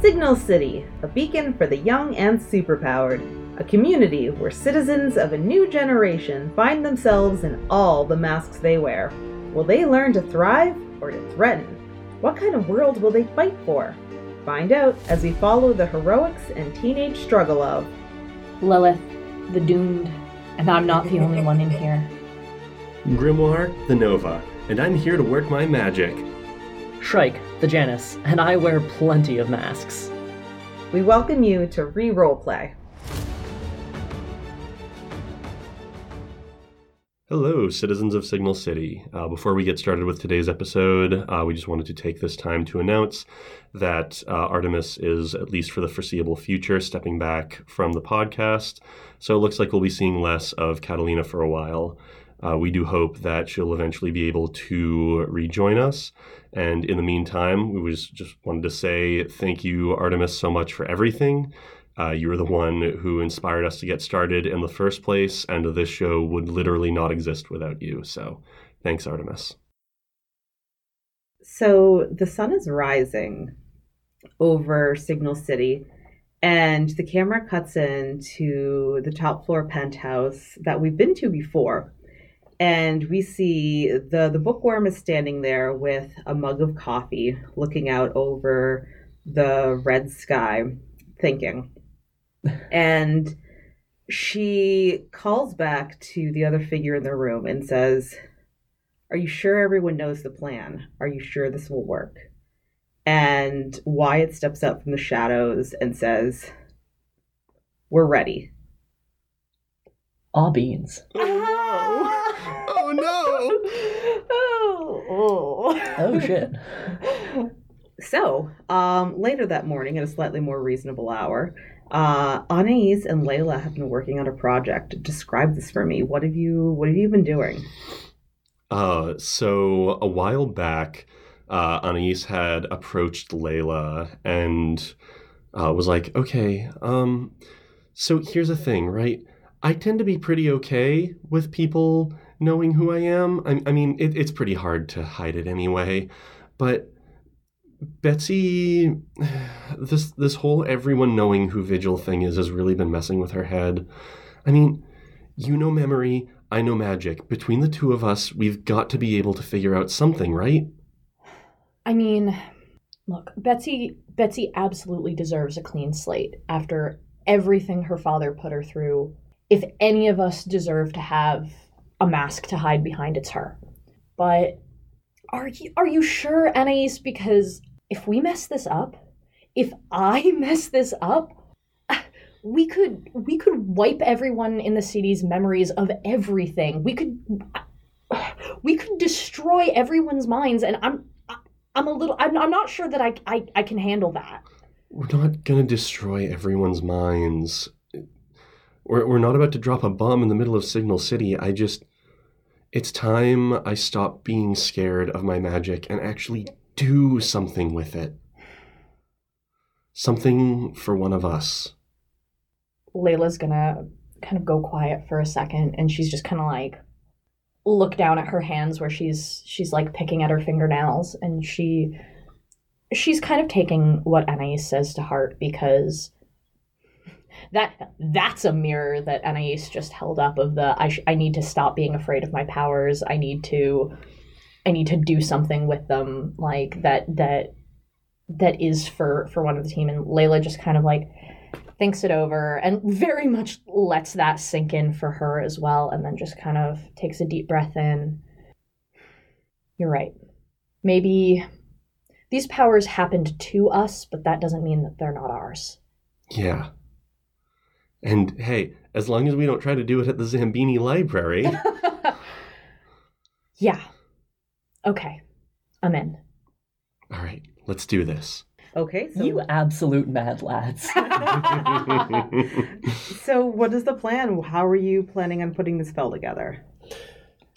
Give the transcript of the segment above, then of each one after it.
Signal City, a beacon for the young and superpowered. A community where citizens of a new generation find themselves in all the masks they wear. Will they learn to thrive or to threaten? What kind of world will they fight for? Find out as we follow the heroics and teenage struggle of Lilith, the doomed, and I'm not the only one in here. Grimoire, the Nova, and I'm here to work my magic. Shrike, the Janus, and I wear plenty of masks. We welcome you to Re-Role Play. Hello, citizens of Signal City. Uh, before we get started with today's episode, uh, we just wanted to take this time to announce that uh, Artemis is, at least for the foreseeable future, stepping back from the podcast. So it looks like we'll be seeing less of Catalina for a while. Uh, we do hope that she'll eventually be able to rejoin us. And in the meantime, we was just wanted to say thank you, Artemis, so much for everything. Uh, you were the one who inspired us to get started in the first place, and this show would literally not exist without you. So thanks, Artemis. So the sun is rising over Signal City, and the camera cuts into the top floor penthouse that we've been to before. And we see the, the bookworm is standing there with a mug of coffee, looking out over the red sky, thinking. and she calls back to the other figure in the room and says, Are you sure everyone knows the plan? Are you sure this will work? And Wyatt steps up from the shadows and says, We're ready. All beans. Uh-huh. Oh oh, shit. So, um, later that morning, at a slightly more reasonable hour, uh, Anais and Layla have been working on a project. Describe this for me. What have you What have you been doing? Uh, so a while back, uh, Anais had approached Layla and uh, was like, "Okay, um, so here's the thing, right? I tend to be pretty okay with people knowing who I am. I, I mean, it, it's pretty hard to hide it anyway, but." Betsy, this this whole everyone knowing who Vigil thing is has really been messing with her head. I mean, you know memory, I know magic. Between the two of us, we've got to be able to figure out something, right? I mean, look, Betsy Betsy absolutely deserves a clean slate after everything her father put her through. If any of us deserve to have a mask to hide behind, it's her. But are you are you sure, Anais? Because if we mess this up, if I mess this up, we could we could wipe everyone in the city's memories of everything. We could we could destroy everyone's minds, and I'm I'm a little I'm, I'm not sure that I, I I can handle that. We're not gonna destroy everyone's minds. We're, we're not about to drop a bomb in the middle of Signal City. I just. It's time I stop being scared of my magic and actually do something with it. Something for one of us. Layla's gonna kind of go quiet for a second, and she's just kind of like look down at her hands where she's she's like picking at her fingernails, and she she's kind of taking what Anais says to heart because that that's a mirror that Anais just held up of the I, sh- I need to stop being afraid of my powers. I need to I need to do something with them like that that that is for for one of the team and Layla just kind of like thinks it over and very much lets that sink in for her as well and then just kind of takes a deep breath in. You're right. Maybe these powers happened to us, but that doesn't mean that they're not ours. Yeah. And hey, as long as we don't try to do it at the Zambini Library. yeah. Okay. I'm in. All right, let's do this. Okay, so You absolute mad lads. so what is the plan? How are you planning on putting the spell together?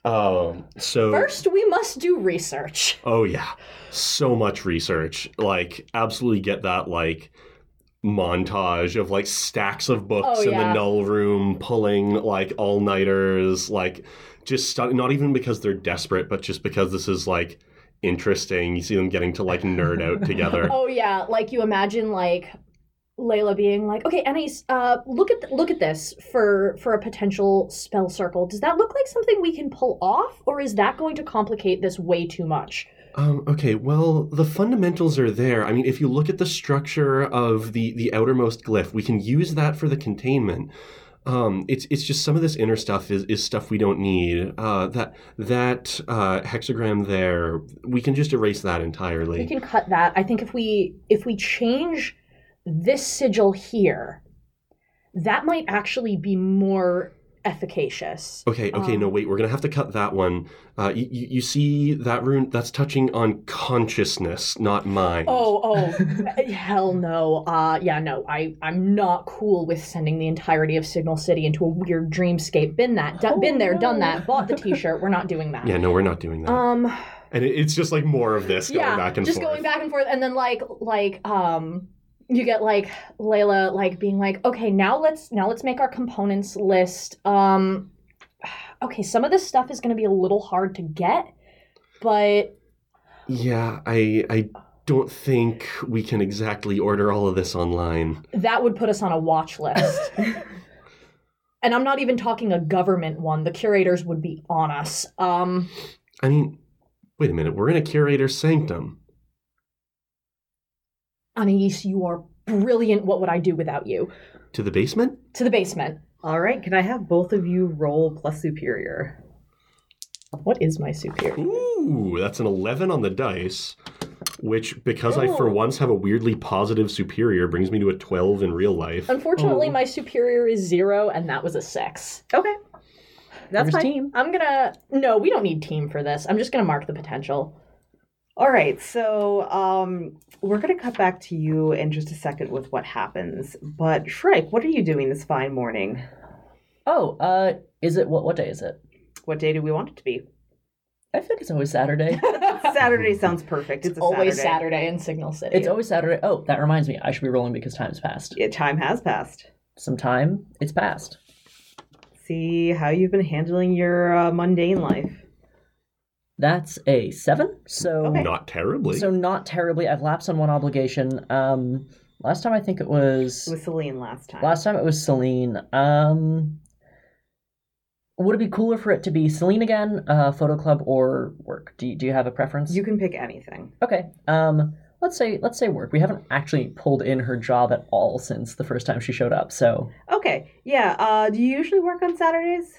um, so First, we must do research. Oh yeah, so much research. Like absolutely get that like montage of like stacks of books Oh, in yeah. the null room, pulling like all nighters, like just not even because they're desperate, but just because this is like interesting. You see them getting to like nerd out together. Oh yeah, like you imagine like Layla being like, "Okay, Anais, uh, look at look at this for for a potential spell circle. Does that look like something we can pull off, or is that going to complicate this way too much?" Um, okay, well, the fundamentals are there. I mean, if you look at the structure of the the outermost glyph, we can use that for the containment. Um, it's it's just some of this inner stuff is, is stuff we don't need. Uh, that that uh, hexagram there, we can just erase that entirely. We can cut that. I think if we if we change this sigil here, that might actually be more efficacious. Okay, okay, no, Um, wait, we're gonna have to cut that one. Uh, you, you, you see that rune? That's touching on consciousness, not mind. Oh, oh, hell no. Uh, yeah, no, I, I'm not cool with sending the entirety of Signal City into a weird dreamscape. Been that, d- Oh, been there, done that, bought the T-shirt. We're not doing that. Yeah, no, we're not doing that. Um, and it, it's just like more of this going yeah, back and just forth. going back and forth, and then like, like, um, you get like Layla like being like, okay, now let's now let's make our components list. Um, okay, some of this stuff is going to be a little hard to get, but Yeah, I I don't think we can exactly order all of this online. that would put us on a watch list. and I'm not even talking a government one. The curators would be on us. Um, I mean, wait a minute, we're in a curator's sanctum. Anais, you are brilliant. What would I do without you? To the basement? To the basement. All right, can I have both of you roll plus superior? What is my superior? Ooh, that's an 11 on the dice, which, because I for oh. once have a weirdly positive superior, brings me to a 12 in real life. Unfortunately, Oh. my superior is zero, and that was a six. Okay. That's There's fine. team. I'm gonna. No, we don't need team for this. I'm just gonna mark the potential. All right, so um, we're going to cut back to you in just a second with what happens. But Shrike, what are you doing this fine morning? Oh, uh, is it what? What day is it? What day do we want it to be? I think it's always Saturday. Saturday sounds perfect. It's, a Always Saturday. Saturday in Signal City. it's always Saturday. Oh, that reminds me. I should be rolling because time's passed. Yeah, time has passed. Some time. It's passed. See how you've been handling your uh, mundane life. That's a seven. So Okay. Not terribly. so not terribly. I've lapsed on one obligation. Um, last time I think it was It was Celine last time. last time it was Celine. Um, would it be cooler for it to be Celine again, uh, photo club, or work? Do you, do you have a preference? you can pick anything. Okay. Um, let's say let's say work. We haven't actually pulled in her job at all since the first time she showed up. So, Okay, yeah. Uh, do you usually work on Saturdays?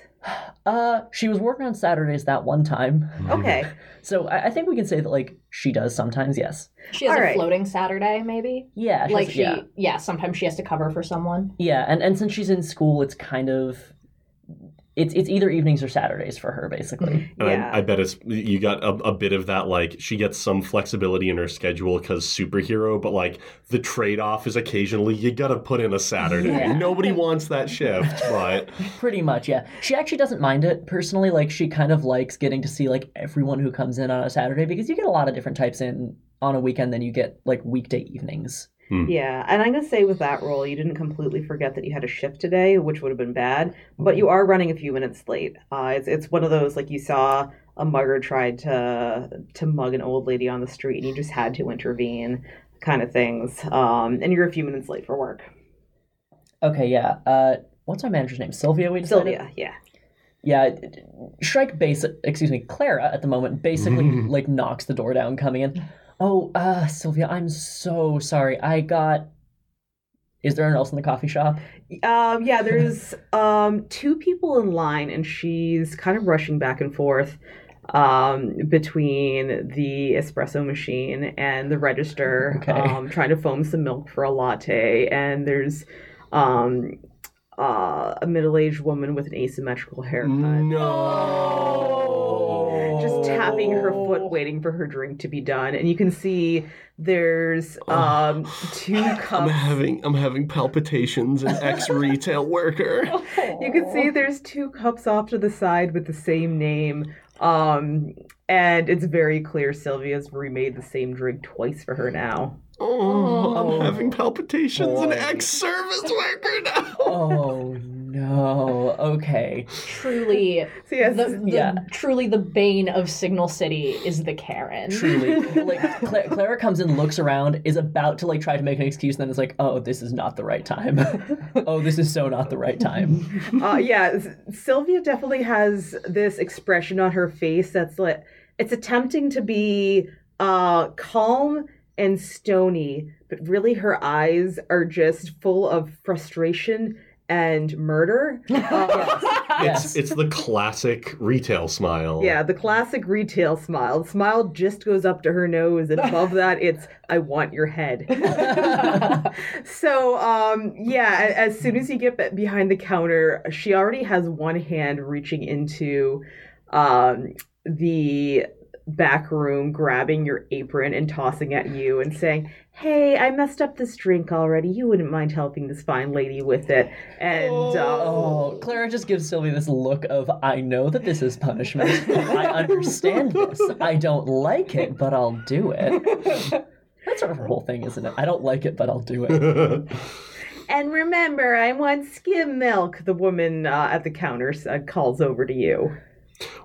Uh, she was working on Saturdays that one time. Okay. So I, I think we can say that like she does sometimes. Yes. she has All a right. floating Saturday, maybe. Yeah. she like has- she, Yeah. yeah. Sometimes she has to cover for someone. Yeah. And and since she's in school, it's kind of. It's, it's either evenings or Saturdays for her, basically. Mm-hmm. And Yeah. I, I bet it's you got a, a bit of that like she gets some flexibility in her schedule because superhero, but like the trade off is occasionally you gotta put in a Saturday. Yeah. Nobody wants that shift, but Pretty much, yeah. She actually doesn't mind it personally. Like she kind of likes getting to see like everyone who comes in on a Saturday because you get a lot of different types in on a weekend than you get like weekday evenings. Yeah, and I'm gonna say with that role, you didn't completely forget that you had a shift today, which would have been bad. But you are running a few minutes late. Uh, it's it's one of those like you saw a mugger tried to to mug an old lady on the street, and you just had to intervene, kind of things. Um, and you're a few minutes late for work. Okay, yeah. Uh, what's our manager's name? Sylvia. We decided? Sylvia, yeah. Yeah, Shrike base excuse me, Clara at the moment basically like knocks the door down coming in. Oh, uh Sylvia, I'm so sorry. I got Is there anyone else in the coffee shop? Um, yeah, there's um, two people in line, and she's kind of rushing back and forth um, between the espresso machine and the register, Okay. um, trying to foam some milk for a latte. And there's um, uh, a middle-aged woman with an asymmetrical haircut. No. Just tapping her foot, waiting for her drink to be done, and you can see there's Oh. um, two cups. I'm having I'm having palpitations, an ex retail worker. You can see there's two cups off to the side with the same name. Um, and it's very clear Sylvia's remade the same drink twice for her now. Oh, Oh. I'm having palpitations, an ex service worker now. Oh no. Okay. Truly, So yes, the, the, yeah. truly the bane of Signal City is the Karen. Truly, like Cla- Clara comes in, looks around, is about to like try to make an excuse, and then it's like, oh, this is not the right time. oh, this is so not the right time. uh, yeah, Sylvia definitely has this expression on her face that's like it's attempting to be uh, calm and stony, but really her eyes are just full of frustration and murder. Uh, Yes. It's it's the classic retail smile. yeah, the classic retail smile. The smile just goes up to her nose, and above that, it's "I want your head." so, um, yeah, as soon as you get behind the counter, she already has one hand reaching into um, the back room, grabbing your apron and tossing at you and saying, Hey, I messed up this drink already. You wouldn't mind helping this fine lady with it. And, uh, Oh, Clara just gives Sylvia this look of, I know that this is punishment. I understand this. I don't like it, but I'll do it. That's sort of her whole thing, isn't it? I don't like it, but I'll do it. and remember, I want skim milk, the woman uh, at the counter uh, calls over to you.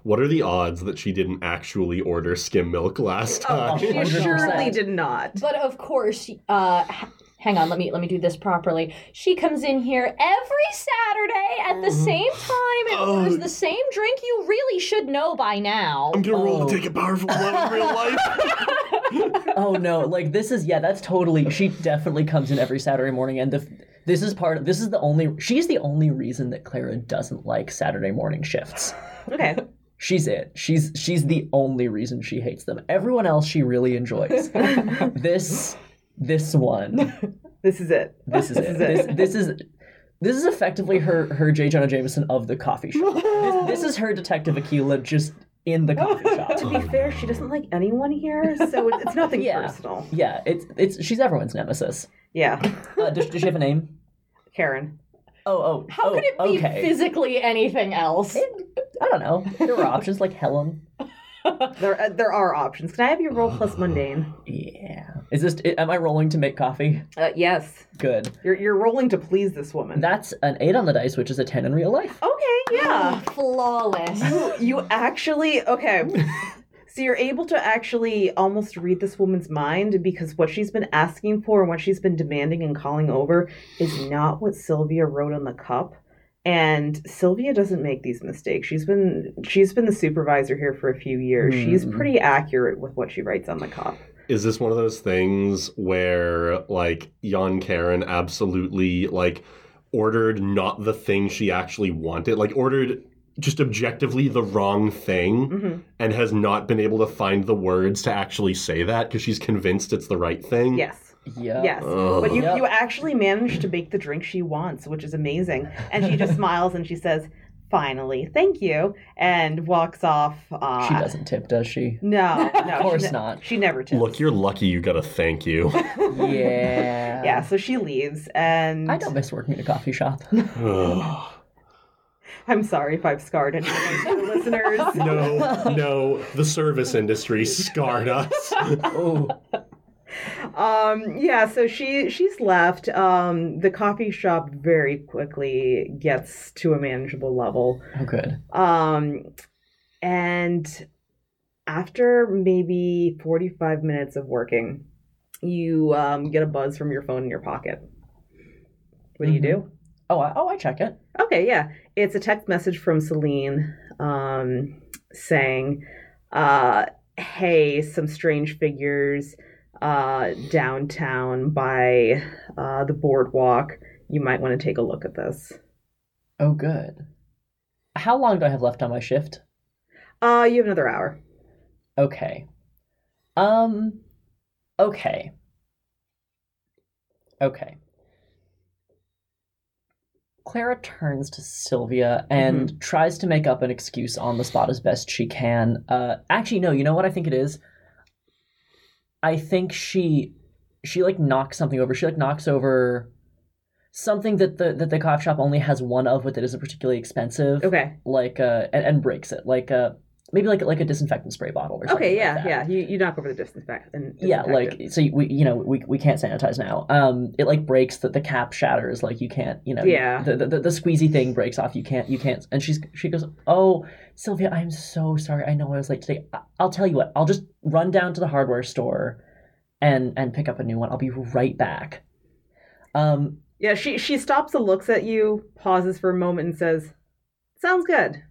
What are the odds that she didn't actually order skim milk last Oh, time? She surely did not. But of course, uh, hang on. Let me let me do this properly. She comes in here every Saturday at the same time and Oh. orders the same drink. You really should know by now. I'm gonna roll Oh. to take a powerful blow in real life. oh no, like this is yeah, that's totally. She definitely comes in every Saturday morning, and the this is part. of This is the only. She's the only reason that Clara doesn't like Saturday morning shifts. Okay. She's it. She's she's the only reason she hates them. Everyone else she really enjoys. this this one. This is it. This is it. This, this is this is effectively her her J. Jonah Jameson of the coffee shop. This, this is her Detective Aquila just in the coffee shop. To be fair, she doesn't like anyone here, so it's nothing Yeah. personal. Yeah, it's it's she's everyone's nemesis. Yeah. Uh, does, does she have a name? Karen. Oh oh. How oh, could it be okay. physically anything else? I don't know. There were options like Helen. There, uh, there are options. Can I have your roll plus mundane? Yeah. Is this? Am I rolling to make coffee? Uh, yes. Good. You're, you're rolling to please this woman. That's an eight on the dice, which is a ten in real life. okay, yeah. Flawless. you actually okay so you're able to actually almost read this woman's mind because what she's been asking for and what she's been demanding and calling over is not what sylvia wrote on the cup and sylvia doesn't make these mistakes. She's been she's been the supervisor here for a few years. She's Hmm. pretty accurate with what she writes on the cup Is this one of those things where like Jan Karen absolutely like ordered not the thing she actually wanted, like ordered just objectively the wrong thing hmm and has not been able to find the words to actually say that because she's convinced it's the right thing? yes Yeah. Yes, Ugh. but you, Yep. you actually managed to make the drink she wants, which is amazing. And she just smiles and she says, "Finally, thank you," and walks off. Uh, She doesn't tip, does she? No, no, Of course she ne- not. She never tips. Look, you're lucky you got a thank you. Yeah. yeah, so she leaves, and I don't miss working at a coffee shop. I'm sorry if I've scarred any of our listeners. no, no, the service industry scarred us. oh. Um, yeah, so she she's left. Um, the coffee shop very quickly gets to a manageable level. Oh, good. Um, and after maybe 45 minutes of working, you um, get a buzz from your phone in your pocket. What do you do? Oh, I, oh, I check it. Okay, yeah. It's a text message from Celine um, saying, uh, hey, some strange figures uh, downtown by uh, the boardwalk. You might want to take a look at this. Oh, good. How long do I have left on my shift? Uh, you have another hour. Okay. Um. Okay. Okay. Clara turns to Sylvia and tries to make up an excuse on the spot as best she can. Uh, actually, no. You know what I think it is. I think she, she like knocks something over. She like knocks over something that the that the coffee shop only has one of, but that isn't particularly expensive Okay. like uh and, and breaks it like uh maybe like like a disinfectant spray bottle or something. Okay, like yeah, that. yeah. You you knock over the disinfectant. Yeah, like so you- we you know we, we can't sanitize now. Um, it like breaks that the cap shatters. Like you can't you know Yeah. the, the the squeezy thing breaks off. You can't you can't. And she's she goes oh Sylvia I'm so sorry. I know I was late today. I- I'll tell you what. I'll just run down to the hardware store, and and pick up a new one. I'll be right back. Um, yeah. She she stops and looks at you, pauses for a moment, and says, "Sounds good."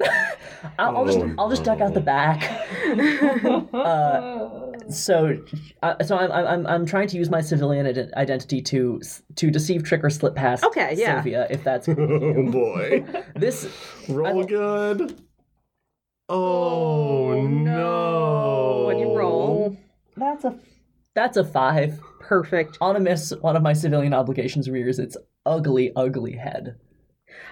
I'll, I'll just Oh, I'll just duck out the back. Uh, so uh, so I'm I'm I'm trying to use my civilian ident- identity to to deceive, trick, or slip past Okay, yeah. Sylvia if that's oh boy. this. Roll I- good. Oh, Oh, no. What'd you roll? That's a That's a five. Perfect. On a miss, one of my civilian obligations rears its ugly, ugly head.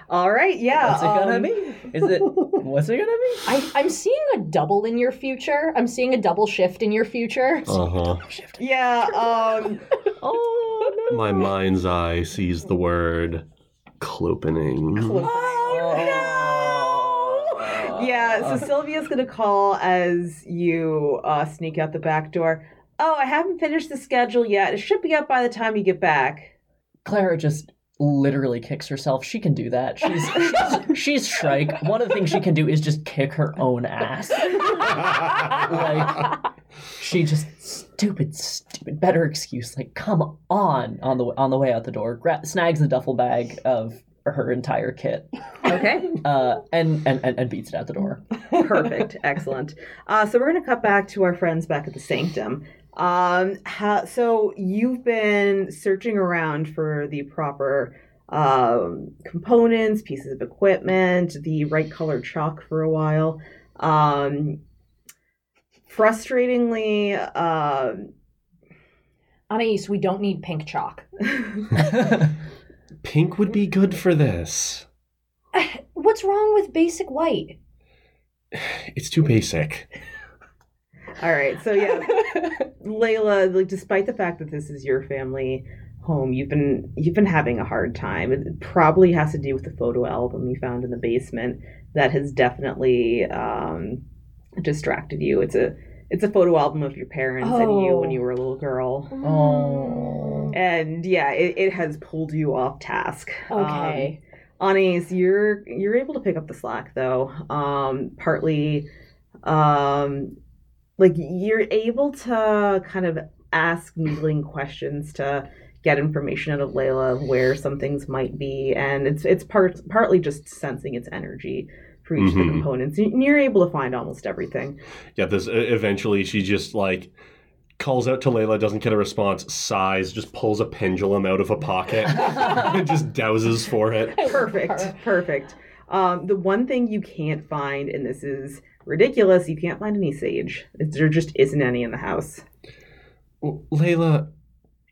All right. Yeah. What's it gonna um, be? Is it? What's it gonna be? I, I'm seeing a double in your future. I'm seeing a double shift in your future. Uh huh. Yeah. Um. Oh no! My mind's eye sees the word clopening. Oh, no. Yeah. So Sylvia's gonna call as you uh, sneak out the back door. Oh, I haven't finished the schedule yet. It should be up by the time you get back. Clara just literally kicks herself. She can do that. She's she's, she's Shrike. One of the things she can do is just kick her own ass. like she just stupid, stupid. Better excuse. Like come on, on the on the way out the door, gra- snags the duffel bag of her entire kit, Okay. uh, and, and and and beats it out the door. Perfect. Excellent. Uh, so we're going to cut back to our friends back at the sanctum. Um, ha- so you've been searching around for the proper um, components, pieces of equipment, the right colored chalk for a while. Um, frustratingly, um, Anais, we don't need pink chalk. Pink would be good for this. What's wrong with basic white? It's too basic. all right. So yeah, Layla, like despite the fact that this is your family home, you've been you've been having a hard time. It probably has to do with the photo album you found in the basement that has definitely um, distracted you. It's a it's a photo album of your parents and you when Oh. you were a little girl. oh. And yeah, it, it has pulled you off task. Okay. Um, Anais, you're you're able to pick up the slack though. Um, partly, um, like you're able to kind of ask needling questions to get information out of Layla of where some things might be, and it's it's part partly just sensing its energy for each of Mhm. the components. And you're able to find almost everything. Yeah, this eventually she just like calls out to Layla, doesn't get a response, sighs, just pulls a pendulum out of a pocket, and just dowses for it. Perfect, perfect. Um, the one thing you can't find, and this is ridiculous, you can't find any sage. There just isn't any in the house. Layla,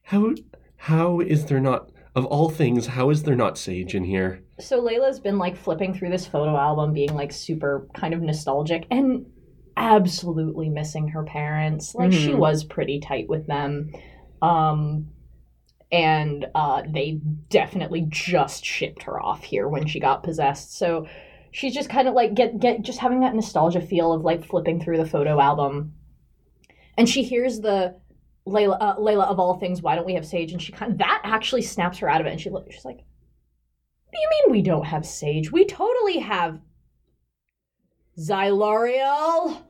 how how is there not of all things, how is there not sage in here? So Layla's been like flipping through this photo album, being like super kind of nostalgic and absolutely missing her parents. Like she Mhm. was pretty tight with them. Um and uh they definitely just shipped her off here when she got possessed. So she's just kind of like get get just having that nostalgia feel of like flipping through the photo album. And she hears the Layla, uh, Layla of all things, why don't we have sage? And she kind of, that actually snaps her out of it. And she look, she's like, what do you mean we don't have sage? We totally have Xylariel.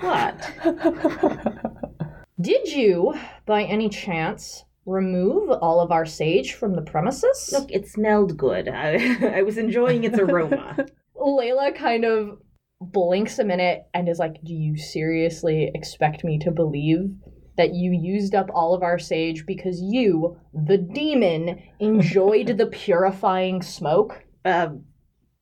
What? Did you, by any chance, remove all of our sage from the premises? Look, it smelled good. I, I was enjoying its aroma. Layla kind of blinks a minute and is like, Do you seriously expect me to believe that you used up all of our sage because you, the demon, enjoyed the purifying smoke? Uh,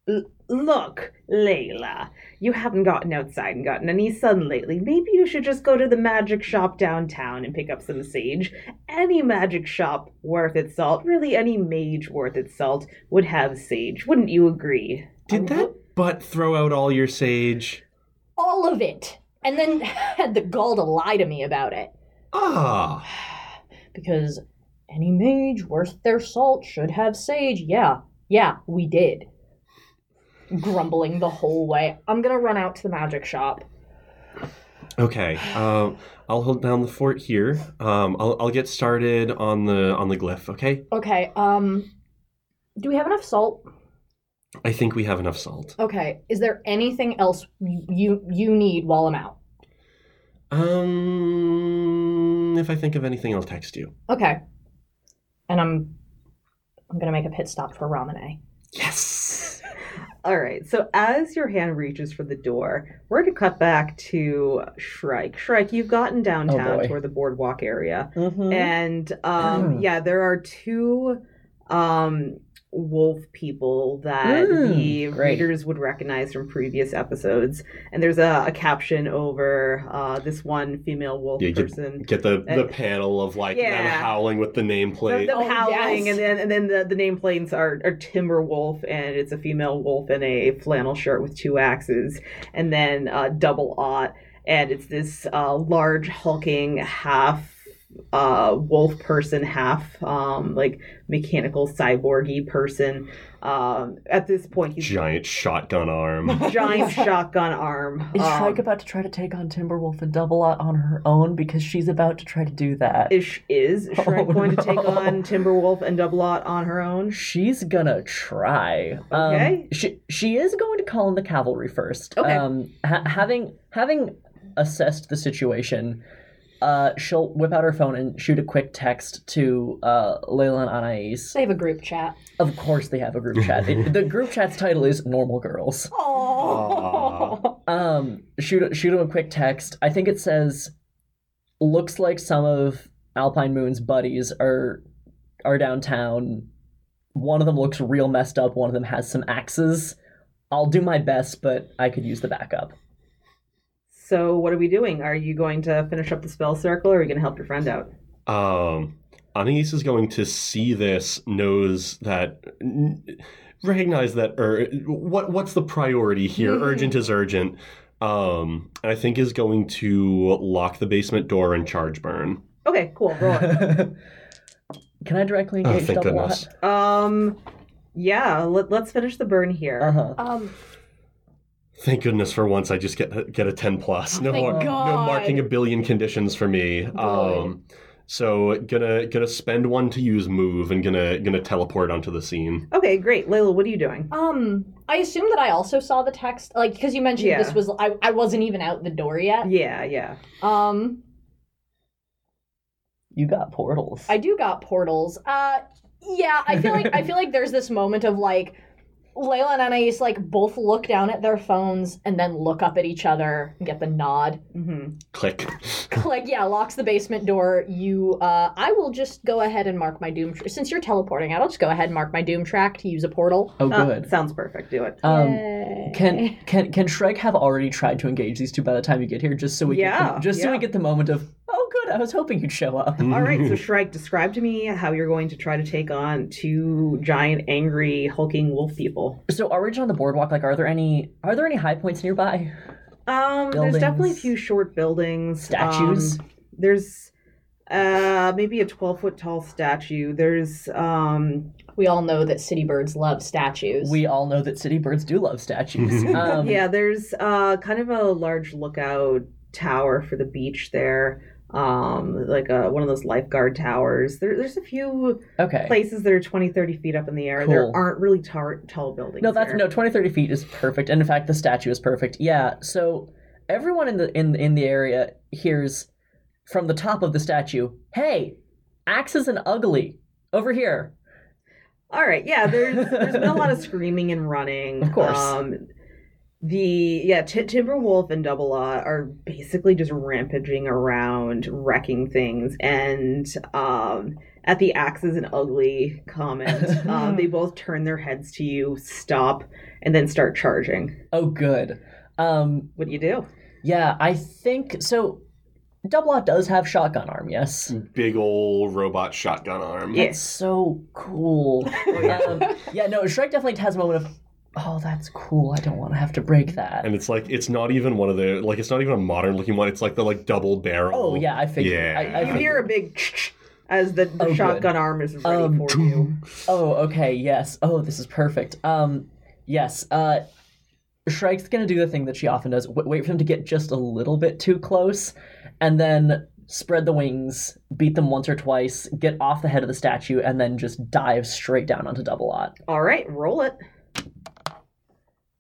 l- look, Layla, you haven't gotten outside and gotten any sun lately. Maybe you should just go to the magic shop downtown and pick up some sage. Any magic shop worth its salt, really any mage worth its salt, would have sage. Wouldn't you agree? Did that butt throw out all your sage? All of it. And then had the gall to lie to me about it. Ah, Because any mage worth their salt should have sage. Yeah, yeah, we did. grumbling the whole way. I'm gonna run out to the magic shop. Okay. Um, I'll hold down the fort here. Um, I'll, I'll get started on the on the glyph. Okay. Okay, um do we have enough salt? I think we have enough salt. Okay. Is there anything else you you, you need while I'm out? Um, if I think of anything, I'll text you. Okay. And I'm I'm gonna make a pit stop for Ramune. Yes. All right. So as your hand reaches for the door, we're going to cut back to Shrike. Shrike, you've gotten downtown boy. toward the boardwalk area. Mhm. And um, yeah, there are two um, wolf people that Mm, the great. readers would recognize from previous episodes. And there's a, a caption over uh, this one female wolf Yeah, get- person. Get the the Uh, panel of like them howling with the Them, nameplate. them Oh, howling, yes. and then and then the, the nameplates are, are Timber Wolf, and it's a female wolf in a flannel shirt with two axes, and then uh, Double Aught, and it's this uh, large hulking half uh, wolf person, half um, like mechanical cyborgy person. Um, at this point, he's Giant shotgun arm. giant shotgun arm. Is um, Shrike about to try to take on Timberwolf and Double Aught on her own because she's about to try to do that? is is Shrike Oh, going to take on Timberwolf and Double Aught on her own? She's gonna try. Um, Okay. she she is going to call in the cavalry first. Okay. Um, ha- having having assessed the situation, uh, she'll whip out her phone and shoot a quick text to uh, Layla and Anais. They have a group chat. Of course, they have a group chat. It- the group chat's title is "Normal Girls." Oh. Um, shoot shoot him a quick text. I think it says, "Looks like some of Alpine Moon's buddies are are downtown. One of them looks real messed up. One of them has some axes. I'll do my best, but I could use the backup." So what are we doing? Are you going to finish up the spell circle, or are you going to help your friend out? Um, Anais is going to see this, knows that, n- recognize that. Ur- what what's the priority here? urgent is urgent. Um, I think is going to lock the basement door and charge burn. Okay, cool. Roll it. Can I directly Oh, engage thank double goodness. um, yeah. Let, let's finish the burn here. Uh huh. Um, Thank goodness for once I just get get a ten plus. No Thank more, no marking a billion conditions for me. Um, so gonna gonna spend one to use move and gonna gonna teleport onto the scene. Okay, great. Layla, what are you doing? um, I assume that I also saw the text, like because you mentioned Yeah. this was I, I wasn't even out the door yet. Yeah, yeah. Um, You got portals. I do got portals. Uh, yeah, I feel like I feel like there's this moment of like Layla and Anais like both look down at their phones and then look up at each other and get the nod. hmm Click. Click, yeah, locks the basement door. You, uh, I will just go ahead and mark my doom. Tr- Since you're teleporting out, I'll just go ahead and mark my doom track to use a portal. oh, Uh, good. sounds perfect. Do it. Um, Yay. Can can can Shrike have already tried to engage these two by the time you get here, just so we Yeah, get the, just so we get the moment of oh good, I was hoping you'd show up. All right, so Shrike, describe to me how you're going to try to take on two giant, angry, hulking wolf people. So are we just on the boardwalk? Like, are there any are there any high points nearby? Um, there's definitely a few short buildings. Statues? Um, there's uh maybe a 12 foot tall statue. There's um we all know that city birds love statues. We all know that city birds do love statues. Um, yeah, there's uh kind of a large lookout tower for the beach there. Um, like a, one of those lifeguard towers. There, there's a few Okay. places that are 20, 30 feet up in the air. There aren't really tar- tall buildings. No, that's there. no 20, 30 feet is perfect. And in fact, the statue is perfect. Yeah. So everyone in the in in the area hears from the top of the statue, "Hey, axes and ugly over here." All right, yeah. There's there's been a lot of screaming and running. Of course. Um, the yeah, T- Timberwolf and Double A are basically just rampaging around, wrecking things, and um, at the axes an ugly comment, um, they both turn their heads to you, stop, and then start charging. Oh, good. Um, What do you do? yeah, I think so. Double Aught does have shotgun arm, yes. Big old robot shotgun arm. Yeah. So cool. um, yeah, no, Shrike definitely has a moment of, oh, that's cool. I don't want to have to break that. And it's like it's not even one of the like it's not even a modern looking one. It's like the like double barrel. oh yeah, I figured. Yeah. I, I You figured. hear a big as the, the Oh, good. shotgun arm is ready Um, for you. Oh, okay, yes. Oh, this is perfect. Um, Yes. Uh, Shrike's gonna do the thing that she often does: w- wait for them to get just a little bit too close, and then spread the wings, beat them once or twice, get off the head of the statue, and then just dive straight down onto Double Aught. All right, roll it.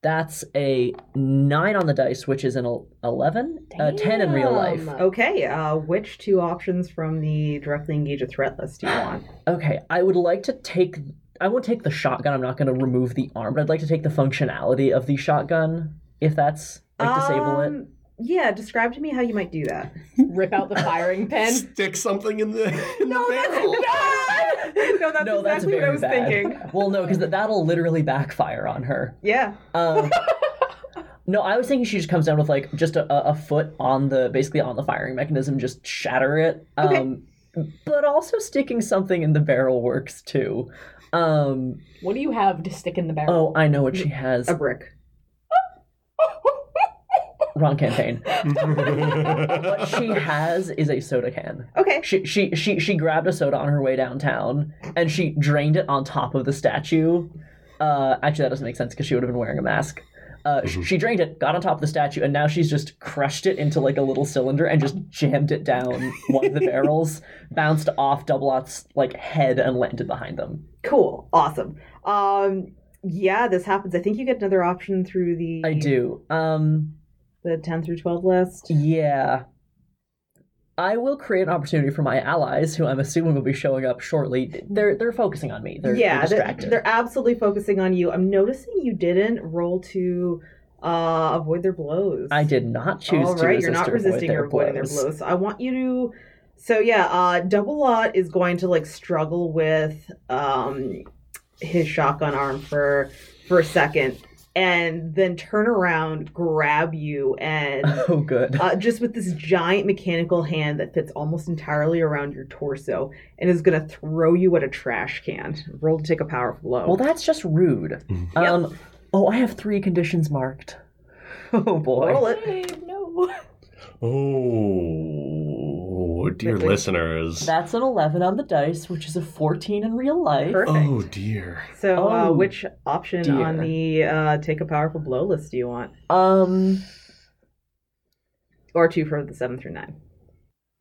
That's a nine on the dice, which is an el- eleven, a ten in real life. Okay, uh, which two options from the directly engage a threat list do you want? Okay, I would like to take. I won't take the shotgun. I'm not going to remove the arm, but I'd like to take the functionality of the shotgun, if that's like disable it. Yeah, describe to me how you might do that. Rip out the firing pin. Stick something in the, in No, the that's barrel. no, that's no, exactly very what I was bad. thinking. Well, no, because that'll literally backfire on her. Yeah. Um, no, I was thinking she just comes down with like just a, a a foot on the basically on the firing mechanism, just shatter it. Okay. Um, but also sticking something in the barrel works too. Um, What do you have to stick in the barrel? oh, I know what she has. A brick. Wrong campaign. what she has is a soda can. Okay. She she she she grabbed a soda on her way downtown and she drained it on top of the statue. Uh, actually, that doesn't make sense because she would have been wearing a mask. Uh, sh- She drained it, got on top of the statue, and now she's just crushed it into like a little cylinder and just jammed it down one of the barrels, bounced off Double Aught's like head and landed behind them. Cool. Awesome. Um, yeah, this happens. I think you get another option through the I do. Um, the ten through twelve list. Yeah. I will create an opportunity for my allies, who I'm assuming will be showing up shortly. They're they're focusing on me. They're, yeah, they're they're, distracted. they're absolutely focusing on you. I'm noticing you didn't roll to uh, avoid their blows. I did not choose All to right, you're not resisting their or avoiding their blows. blows. So I want you to. So yeah, uh, Double Aught is going to like struggle with um, his shotgun arm for for a second, and then turn around, grab you, and Oh, good. uh, just with this giant mechanical hand that fits almost entirely around your torso, and is going to throw you at a trash can. Roll to take a powerful blow. well, that's just rude. Um, oh, I have three conditions marked. Oh boy. Roll it. Babe, no. Oh, dear Wait, wait. listeners. That's an 11 on the dice, which is a 14 in real life. Perfect. Oh dear. So, uh, Oh, which option dear. on the uh, take a powerful blow list do you want? Um, Or two for the seven through nine.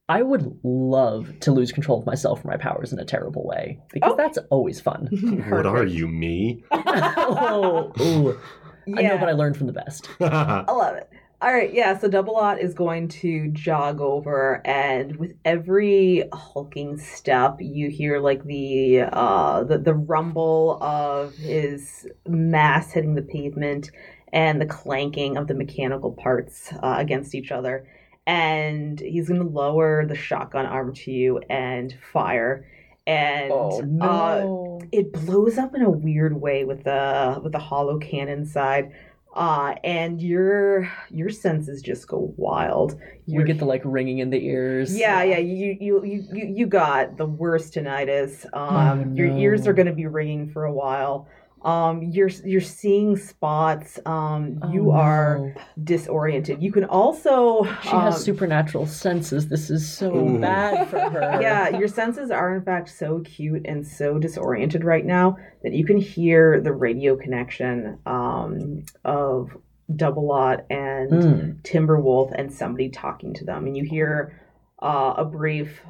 I would love to lose control of myself or my powers in a terrible way because Oh. that's always fun. What are you, me? oh, ooh. I know, but I learned from the best. I love it. All right, yeah. So Double Aught is going to jog over, and with every hulking step, you hear like the uh, the the rumble of his mass hitting the pavement and the clanking of the mechanical parts uh, against each other. And he's going to lower the shotgun arm to you and fire. And Oh uh, it blows up in a weird way with the with the hollow cannon side uh and your your senses just go wild. You're- get the like ringing in the ears. yeah yeah you you you you, you got the worst tinnitus. Um Oh, your ears are going to be ringing for a while um you're you're seeing spots um Oh, you are no. disoriented you can also She um, has supernatural senses. This is so Ooh. bad for her. yeah, your senses are in fact so cute and so disoriented right now that you can hear the radio connection um, of Double Aught and Mm. Timberwolf and somebody talking to them, and you hear uh, a brief.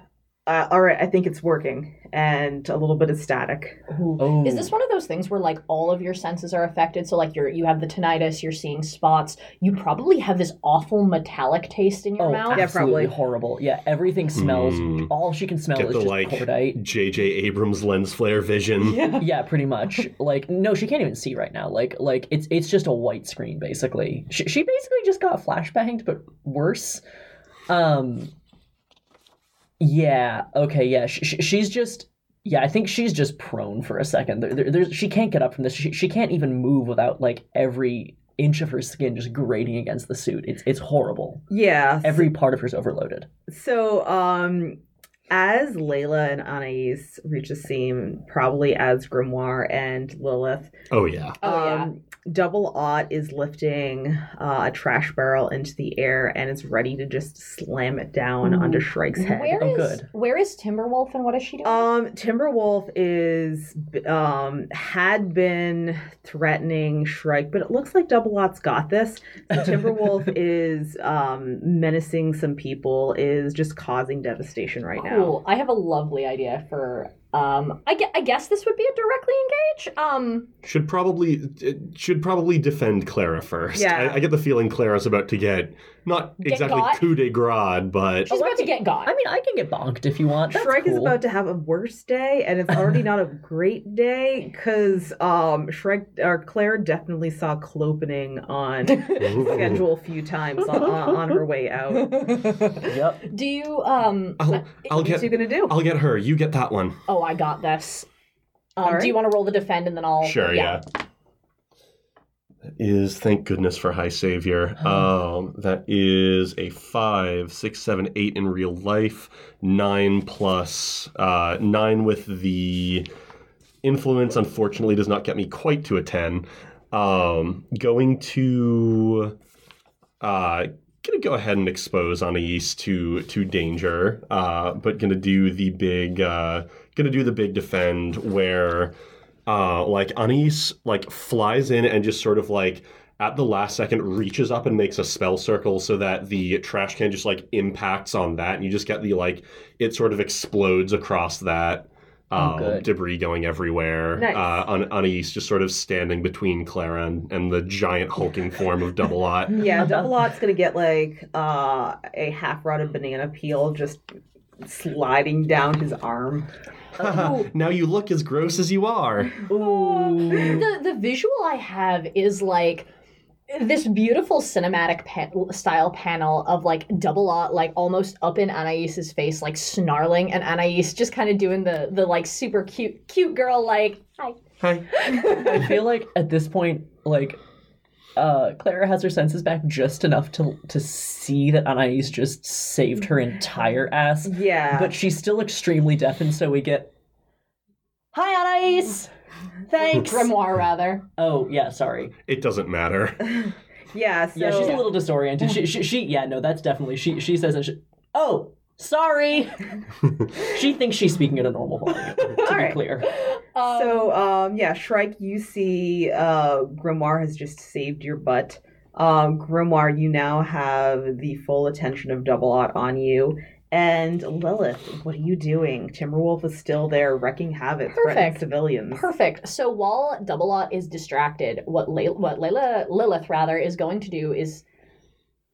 Uh, all right, I think it's working, and a little bit of static. Oh. Is this one of those things where like all of your senses are affected? So like you're you have the tinnitus, you're seeing spots. You probably have this awful metallic taste in your Oh, mouth. Yeah, absolutely probably. horrible. Yeah, everything smells. Mm. All she can smell Get is the just like cordite. J.J. Abrams lens flare vision. Yeah, pretty much. like, no, she can't even see right now. Like, like it's it's just a white screen basically. She, she basically just got flashbanged, but worse. Um. Yeah. Okay. Yeah. She, she- she's just. Yeah, I think she's just prone for a second. There, there, there's, she can't get up from this. She, she can't even move without like every inch of her skin just grating against the suit. It's it's horrible. Yeah. Every part of her's overloaded. So, um, as Layla and Anais reach the scene, probably as Grimoire and Lilith, Oh yeah. Oh, yeah. um, Double Aught is lifting uh, a trash barrel into the air and is ready to just slam it down Ooh. onto Shrike's head. Where Oh, is- good. Where is Timberwolf and what is she doing? Um, Timberwolf is um had been threatening Shrike, but it looks like Double Aught's got this. So Timberwolf is um menacing some people, is just causing devastation right now. Cool. I have a lovely idea for. Um, I, I guess this would be a directly engage. Um, Should probably it should probably defend Clara first. Yeah. I, I get the feeling Clara's about to get not Get exactly got? coup de grace, but she's about to get got. I mean, I can get bonked if you want. That's Shrike is cool. about to have a worse day, and it's already not a great day because um Shrike or Claire definitely saw Clopening on schedule a few times on, on, on her way out. Yep. Do you um? I'll, I'll What's get you gonna do? I'll get her. You get that one. oh, I got this. Um, All right. Do you want to roll the defend and then I'll? Sure, yeah. Is thank goodness for High Savior. Um, that is a five, six, seven, eight in real life, nine plus uh, nine with the influence. Unfortunately, does not get me quite to a ten. Um, going to uh, gonna go ahead and expose on Anais to to danger, uh, but gonna do the big uh, gonna do the big defend where uh, like Anais like flies in and just sort of like at the last second reaches up and makes a spell circle so that the trash can just like impacts on that and you just get the like it sort of explodes across that Oh, uh, debris going everywhere. Nice. Uh, Anais just sort of standing between Clara and, and the giant hulking form of Double Aught. Yeah, Double Aught's gonna get like uh, a half rotted banana peel just sliding down his arm. now you look as gross as you are. Ooh. the the visual I have is like this beautiful cinematic pa- style panel of like Double Aught like almost up in Anais's face like snarling and Anais just kind of doing the the like super cute cute girl like hi Hi. I feel like at this point, like, uh, Clara has her senses back just enough to to see that Anais just saved her entire ass, Yeah. but she's still extremely deaf, and so we get, "Hi, Anais, thanks." grimoire rather oh yeah, sorry. It doesn't matter. yeah, so Yeah, she's a little disoriented. She, she, she, yeah, no, that's definitely she. She says, that she, "Oh, sorry." she thinks she's speaking at a normal volume. To be Alright. clear, um, So, um, yeah, Shrike, you see uh, Grimoire has just saved your butt. Um, Grimoire, you now have the full attention of Double Aught on you. And Lilith, what are you doing? Timberwolf is still there wrecking havoc, threatening Perfect. civilians. Perfect. So while Double Aught is distracted, what Layla, what Layla Lilith rather is going to do is,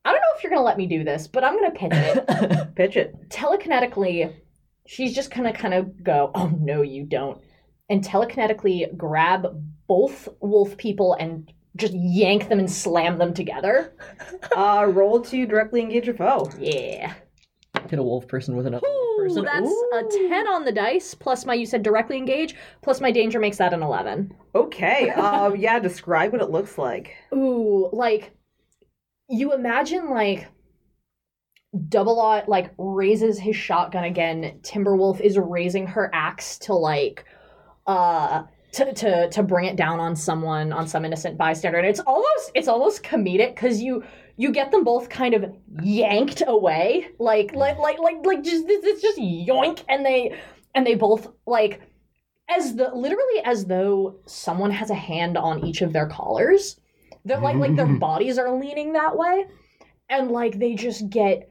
I don't know if you're going to let me do this, but I'm going to pitch it. Pitch it. telekinetically, she's just gonna kind of go, "Oh no, you don't," and telekinetically grab both wolf people and just yank them and slam them together. Uh, roll to directly engage your foe. Yeah. hit a wolf person with another wolf Ooh, person. that's Ooh. a ten on the dice plus my you said directly engage plus my danger makes that an eleven. Okay. Um, yeah, describe what it looks like. Ooh, like you imagine like Double Aught like raises his shotgun again. Timberwolf is raising her axe to like uh to, to to bring it down on someone on some innocent bystander. And it's almost it's almost comedic because you you get them both kind of yanked away. Like like like like like just it's just yoink. And they and they both like as the literally as though someone has a hand on each of their collars they're like like their bodies are leaning that way and like they just get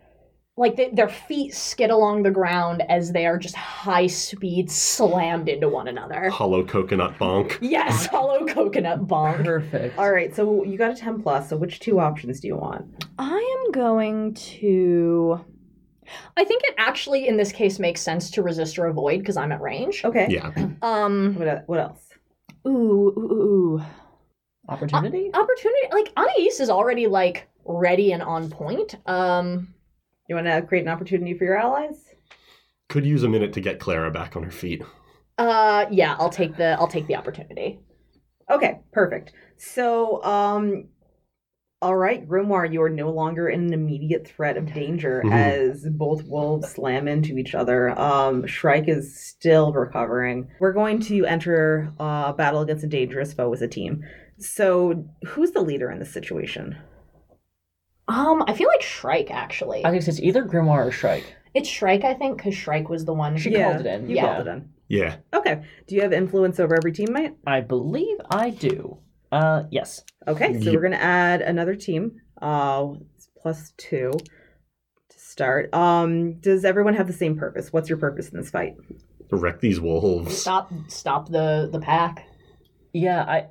like they, their feet skid along the ground as they are just high speed slammed into one another Hollow coconut bonk. yes hollow coconut bonk perfect. All right, so you got a 10 plus, so which two options do you want? i am going to i think it actually in this case makes sense to resist or avoid because i'm at range Okay. Yeah. um What, what else? ooh ooh, ooh. Opportunity. opportunity like anais is already like ready and on point um You want to create an opportunity for your allies? Could use a minute to get Clara back on her feet. uh yeah i'll take the i'll take the opportunity Okay, perfect. So, um, All right, Grimoire, you are no longer in an immediate threat of danger Mhm. as both wolves slam into each other. Um, Shrike is still recovering. We're going to enter uh, battle against a dangerous foe as a team. So, who's the leader in this situation? Um, I feel like Shrike actually. I think it's either Grimoire or Shrike. It's Shrike, I think, because Shrike was the one. She called it in. You Yeah. called it in. Yeah. Okay. Do you have influence over every teammate? I believe I do. Uh, yes. Okay, so Yep. we're gonna add another team. Uh, it's plus two to start. Um, does everyone have the same purpose? What's your purpose in this fight? Wreck these wolves. Stop! Stop the the pack. Yeah, I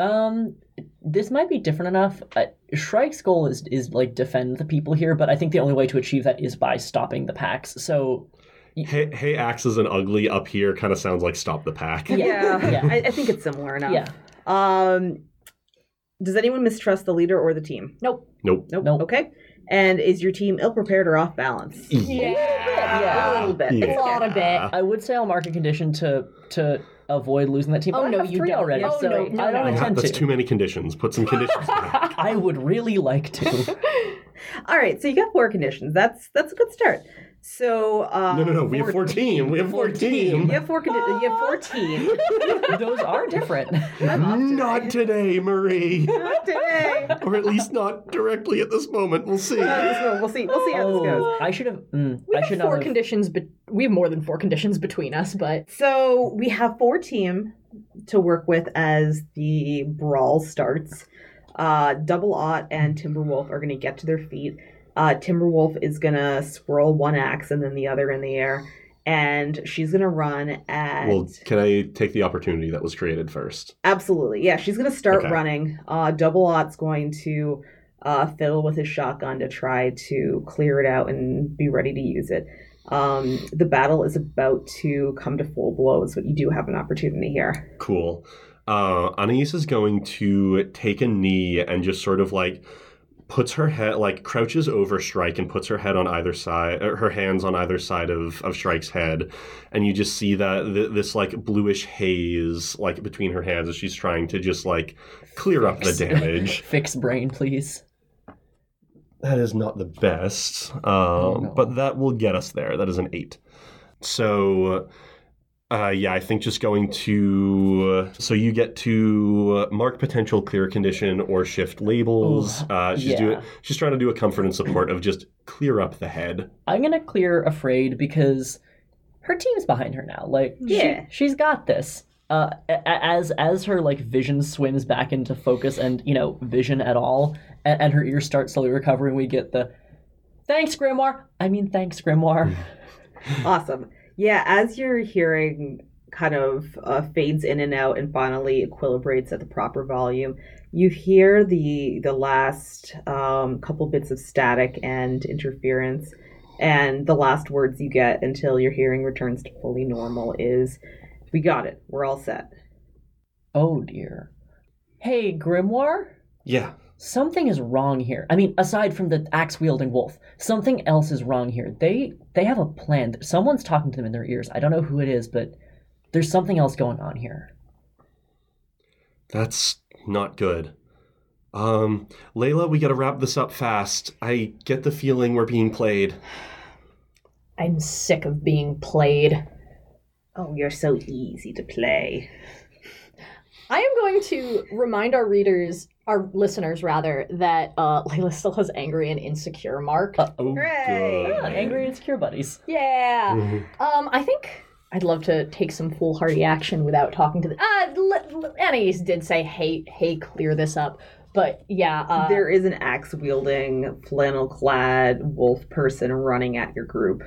um this might be different enough. Uh, Shrike's goal is is like defend the people here, but I think the only way to achieve that is by stopping the packs. So Hey, hey, axes and ugly up here kind of sounds like stop the pack. Yeah. Yeah. I, I think it's similar enough. yeah, Um, does anyone mistrust the leader or the team? Nope. Nope. Nope. Nope. Okay. And is your team ill prepared or off balance? Yeah. A little bit. Yeah. It's a lot of bit. I would say I'll mark a condition to to avoid losing that team. Oh, but I no, have you three don't. already. Oh, so no, no, I don't no. intend That's to. too many conditions. Put some conditions back. I would really like to. All right. So you got four conditions. That's that's a good start. So um, No, no, no. We have 14. We have 14. You have four. Condi- you have fourteen. Those are different. I'm off today. Not today, Marie. Not today. or at least not directly at this moment. We'll see. We'll see. We'll see how this goes. Oh, I should have. Mm, We I have should four not have. conditions, but we have more than four conditions between us. But So we have four team to work with as the brawl starts. Uh, Double Aught and Timberwolf are going to get to their feet. Uh, Timberwolf is going to swirl one axe and then the other in the air, and she's going to run at. Well, can I take the opportunity that was created first? Absolutely, yeah. She's going to start Okay. running. Uh, Double Aught's going to uh, fiddle with his shotgun to try to clear it out and be ready to use it. Um, the battle is about to come to full blows, but you do have an opportunity here. Cool. Uh, Anais is going to take a knee and just sort of like puts her head like crouches over Shrike and puts her head on either side, er, her hands on either side of of Shrike's head, and you just see that th- this like bluish haze like between her hands as she's trying to just like clear up the damage. Fix brain, please. That is not the best, uh, Oh, no. but that will get us there. That is an eight. So, uh, yeah, I think just going to. So you get to mark potential clear condition or shift labels. Ooh, uh, she's yeah. doing. She's trying to do a comfort and support of just clear up the head. I'm gonna clear afraid because her team's behind her now. Like, Yeah. she, she's got this. Uh, a- a- as as her like vision swims back into focus and you know vision at all, and, and her ears start slowly recovering, we get the thanks Grimoire. I mean, thanks Grimoire. Awesome. Yeah, as your hearing kind of uh, fades in and out and finally equilibrates at the proper volume, you hear the the last um, couple bits of static and interference, and the last words you get until your hearing returns to fully normal is, "We got it. We're all set." oh dear. Hey Grimoire. Yeah. something is wrong here. I mean, aside from the axe wielding wolf, something else is wrong here. They they have a plan. Someone's talking to them in their ears. I don't know who it is, but there's something else going on here. That's not good. Um, Layla, we gotta wrap this up fast. I get the feeling we're being played. I'm sick of being played. Oh, you're so easy to play. I am going to remind our readers, our listeners rather, that uh, Layla still has angry and insecure mark. Uh, Oh, Hooray! good. Ah, angry and secure buddies. yeah. Mhm. Um, I think I'd love to take some foolhardy action without talking to the. Uh, L- L- Anais did say, "Hey, hey, clear this up." But yeah, uh, there is an axe wielding, flannel clad wolf person running at your group.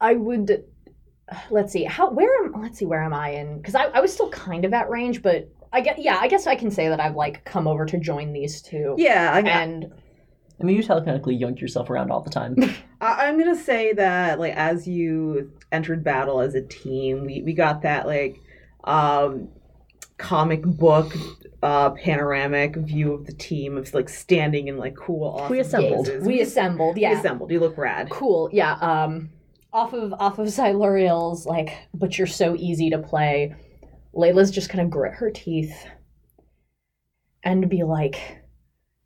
I would. Let's see how where am let's see where am I in because I, I was still kind of at range, but I get yeah I guess I can say that I've like come over to join these two. Yeah, I, and I mean, you telekinetically yoink yourself around all the time. I, I'm gonna say that like as you entered battle as a team, we, we got that like um comic book uh panoramic view of the team of like standing in like cool awesome We assembled. poses. we assembled. We Yeah, assembled. You look rad. cool. Yeah. Um, off of off of Siluriel's like, but you're so easy to play. Layla's just gonna grit her teeth and be like,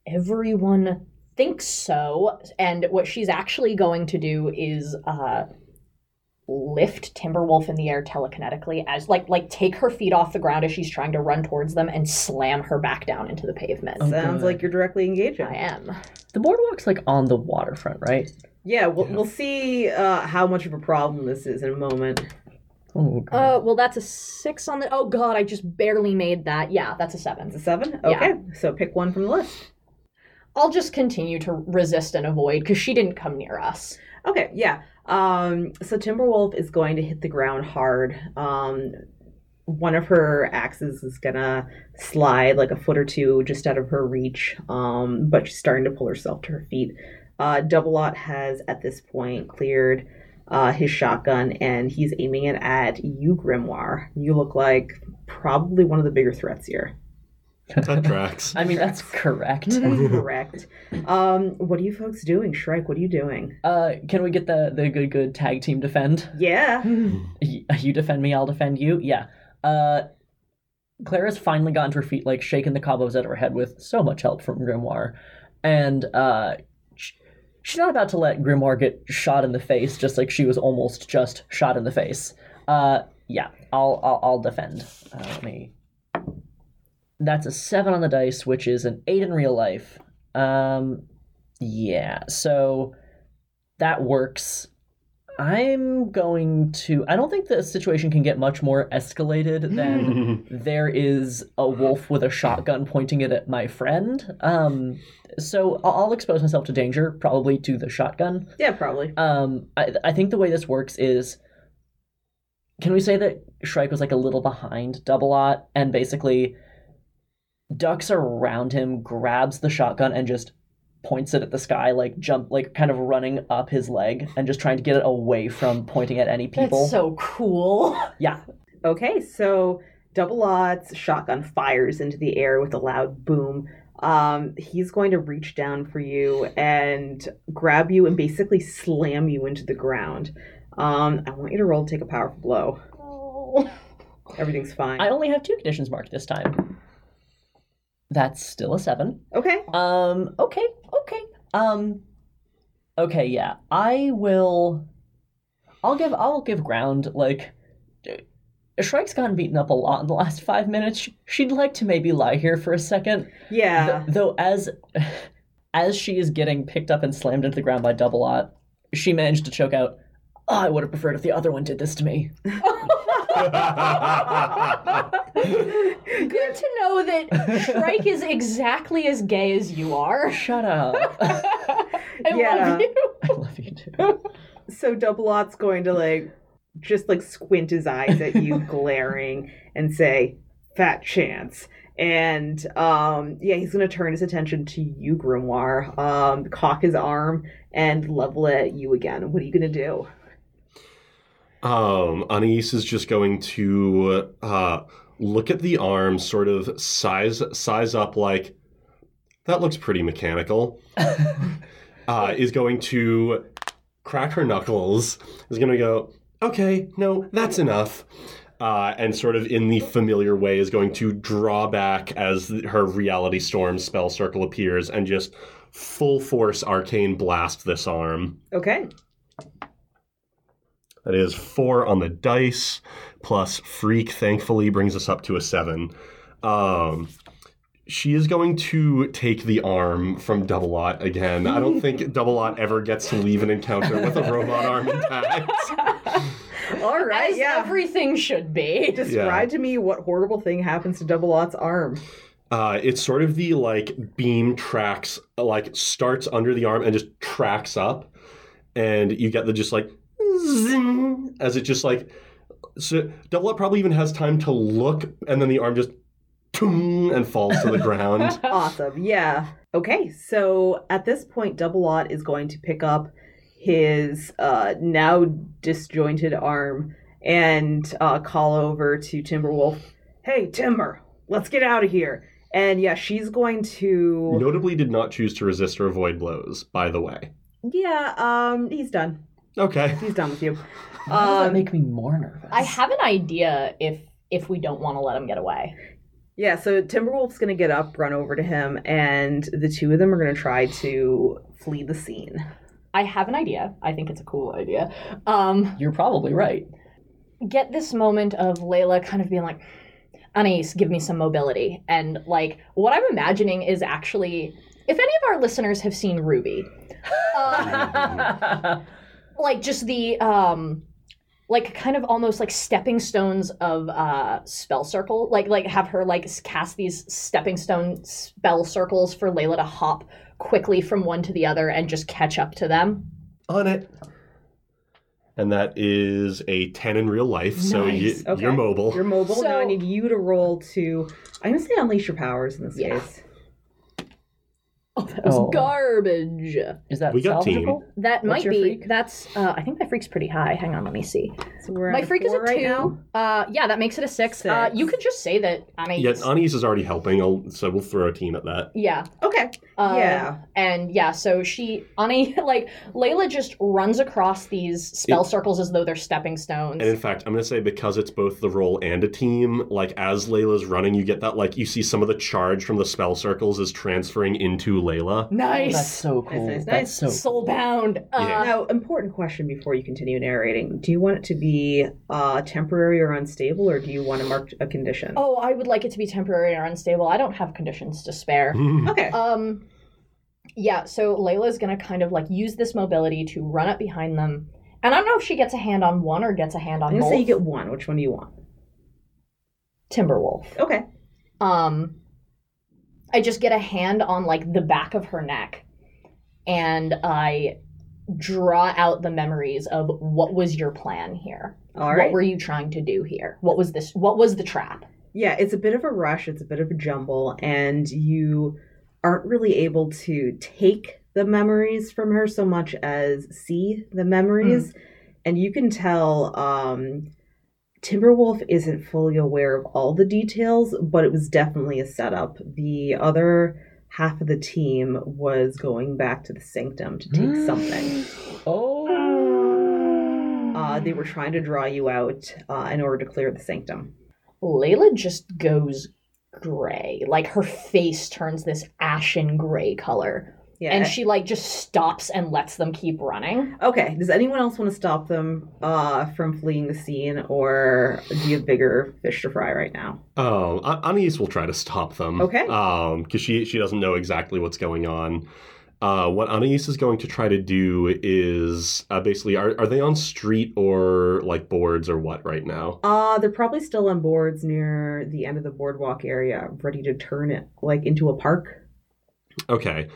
everyone thinks so. And what she's actually going to do is uh, lift Timberwolf in the air telekinetically as like like take her feet off the ground as she's trying to run towards them and slam her back down into the pavement. Oh, Sounds good. like you're directly engaging. I am. The boardwalk's like on the waterfront, right? Yeah, we'll, Yeah. we'll see uh, how much of a problem this is in a moment. Oh, God. Uh, well, that's a six on the. Oh God, I just barely made that. Yeah, that's a seven. It's a seven? Yeah. Okay, so pick one from the list. I'll just continue to resist and avoid because she didn't come near us. Okay, yeah. Um, so Timberwolf is going to hit the ground hard. Um, one of her axes is gonna slide like a foot or two just out of her reach, um, but she's starting to pull herself to her feet. Uh, Double Aught has at this point cleared uh, his shotgun and he's aiming it at you, Grimoire. You look like probably one of the bigger threats here. That tracks. I mean, that's correct. Correct. Um, what are you folks doing? Shrike, what are you doing? Uh, can we get the the good good tag team defend? Yeah. Y- You defend me, I'll defend you. Yeah. Uh, Clara's finally gotten to her feet, like shaking the cobwebs out of her head with so much help from Grimoire, and uh, sh- she's not about to let Grimoire get shot in the face, just like she was almost just shot in the face. Uh, yeah, I'll I'll, I'll defend. Uh, let me. That's a seven on the dice, which is an eight in real life. Um, yeah, so that works. I'm going to. I don't think the situation can get much more escalated than there is a wolf with a shotgun pointing it at my friend. Um, so I'll, I'll expose myself to danger, probably to the shotgun. Yeah, probably. Um, I, I think the way this works is. Can we say that Shrike was like a little behind Double Aught and basically ducks around him, grabs the shotgun, and just points it at the sky, like jump, like kind of running up his leg and just trying to get it away from pointing at any people. That's so cool. yeah. Okay, so Double Aught's shotgun fires into the air with a loud boom. Um, he's going to reach down for you and grab you and basically slam you into the ground. Um, I want you to roll to take a powerful blow. Oh. Everything's fine. I only have two conditions marked this time. That's still a seven. Okay. Um, okay, okay. Um Okay, yeah. I will I'll give I'll give ground, like Shrike's gotten beaten up a lot in the last five minutes. She'd like to maybe lie here for a second. Yeah. Th- though as as she is getting picked up and slammed into the ground by Double Aught, she managed to choke out, oh, I would have preferred if the other one did this to me. Good to know that Shrike is exactly as gay as you are. Shut up. I Yeah. love you. I love you too. so Double Aught's going to like just like squint his eyes at you, glaring, and say, "Fat chance." And um, yeah, he's going to turn his attention to you, Grimoire. Um, cock his arm and level it at you again. What are you going to do? Um, Anais is just going to uh, look at the arm, sort of size size up like that looks pretty mechanical. uh, is going to crack her knuckles. Is going to go, okay, no, that's enough. Uh, and sort of in the familiar way is going to draw back as her reality storm spell circle appears and just full force arcane blast this arm. Okay. That is four on the dice, plus freak. Thankfully, brings us up to a seven. Um, she is going to take the arm from Double Aught again. I don't think Double Aught ever gets to leave an encounter with a robot arm intact. All right. As yeah. everything should be. Describe to me what horrible thing happens to Double Aught's arm. Uh, it's sort of the like beam tracks, like starts under the arm and just tracks up, and you get the just like zing as it just like. So Double Aught probably even has time to look, and then the arm just and falls to the ground. Awesome. Yeah. Okay. So at this point, Double Aught is going to pick up his uh, now disjointed arm and uh, call over to Timberwolf. Hey, Timber, let's get out of here. And yeah, she's going to. Notably, did not choose to resist or avoid blows. By the way. Yeah. Um. He's done. Okay. He's done with you. Why does that Um, make me more nervous? I have an idea if if we don't want to let him get away. Yeah, so Timberwolf's gonna get up, run over to him, and the two of them are gonna try to flee the scene. I have an idea. I think it's a cool idea. Um, You're probably right. get this moment of Layla kind of being like, Anais, give me some mobility. And like, what I'm imagining is actually, if any of our listeners have seen Ruby, um, like just the, um, like kind of almost like stepping stones of uh spell circle like like have her like cast these stepping stone spell circles for layla to hop quickly from one to the other and just catch up to them On it. And that is a 10 in real life, so you, okay. you're mobile. You're mobile. now I need you to roll to. I'm gonna say unleash your powers in this Yeah. case. Oh that was Oh. garbage Is that We got team. salvageable? That What's might be. freak? That's. Uh, I think my freak's pretty high. Hang on, let me see. So we're my freak is four a right two. now. Uh, yeah, that makes it a six. Uh, you could just say that Anais. Yeah, Anise is already helping, I'll, so we'll throw a team at that. yeah. Okay. Uh, Yeah. And yeah, so she Ani like Layla just runs across these spell It- circles as though they're stepping stones. And in fact, I'm going to say because it's both the roll and a team, like as Layla's running, you get that, like, you see some of the charge from the spell circles is transferring into Layla. nice. That's so cool. nice, That's nice. so cool. Soulbound. Uh, Yeah. Now, important question before you continue narrating: Do you want it to be uh, temporary or unstable, or do you want to mark a condition? Oh, I would like it to be temporary or unstable. I don't have conditions to spare. Okay. Um, yeah, so Layla's gonna kind of like use this mobility to run up behind them, and I don't know if she gets a hand on one or gets a hand on I'm gonna say you get one. Which one do you want? Timberwolf. Okay. Um, I just get a hand on like the back of her neck, and I draw out the memories of what was your plan here. All What were you trying to do here? What was this? What was the trap? Yeah, it's a bit of a rush. It's a bit of a jumble, and you aren't really able to take the memories from her so much as see the memories. And you can tell um, Timberwolf isn't fully aware of all the details, but it was definitely a setup. The other half of the team was going back to the sanctum to take something. Oh. Uh, they were trying to draw you out uh, in order to clear the sanctum. Layla just goes gray. Like her face turns this ashen gray color. Yeah. And she like just stops and lets them keep running. Okay. Does anyone else want to stop them uh, from fleeing the scene, or do you have bigger fish to fry right now? Oh, A- Anise will try to stop them. Okay. Um, because she she doesn't know exactly what's going on. Uh, what Anise is going to try to do is uh, basically are are they on street or like boards or what right now? Uh, they're probably still on boards near the end of the boardwalk area, ready to turn it like into a park. Okay.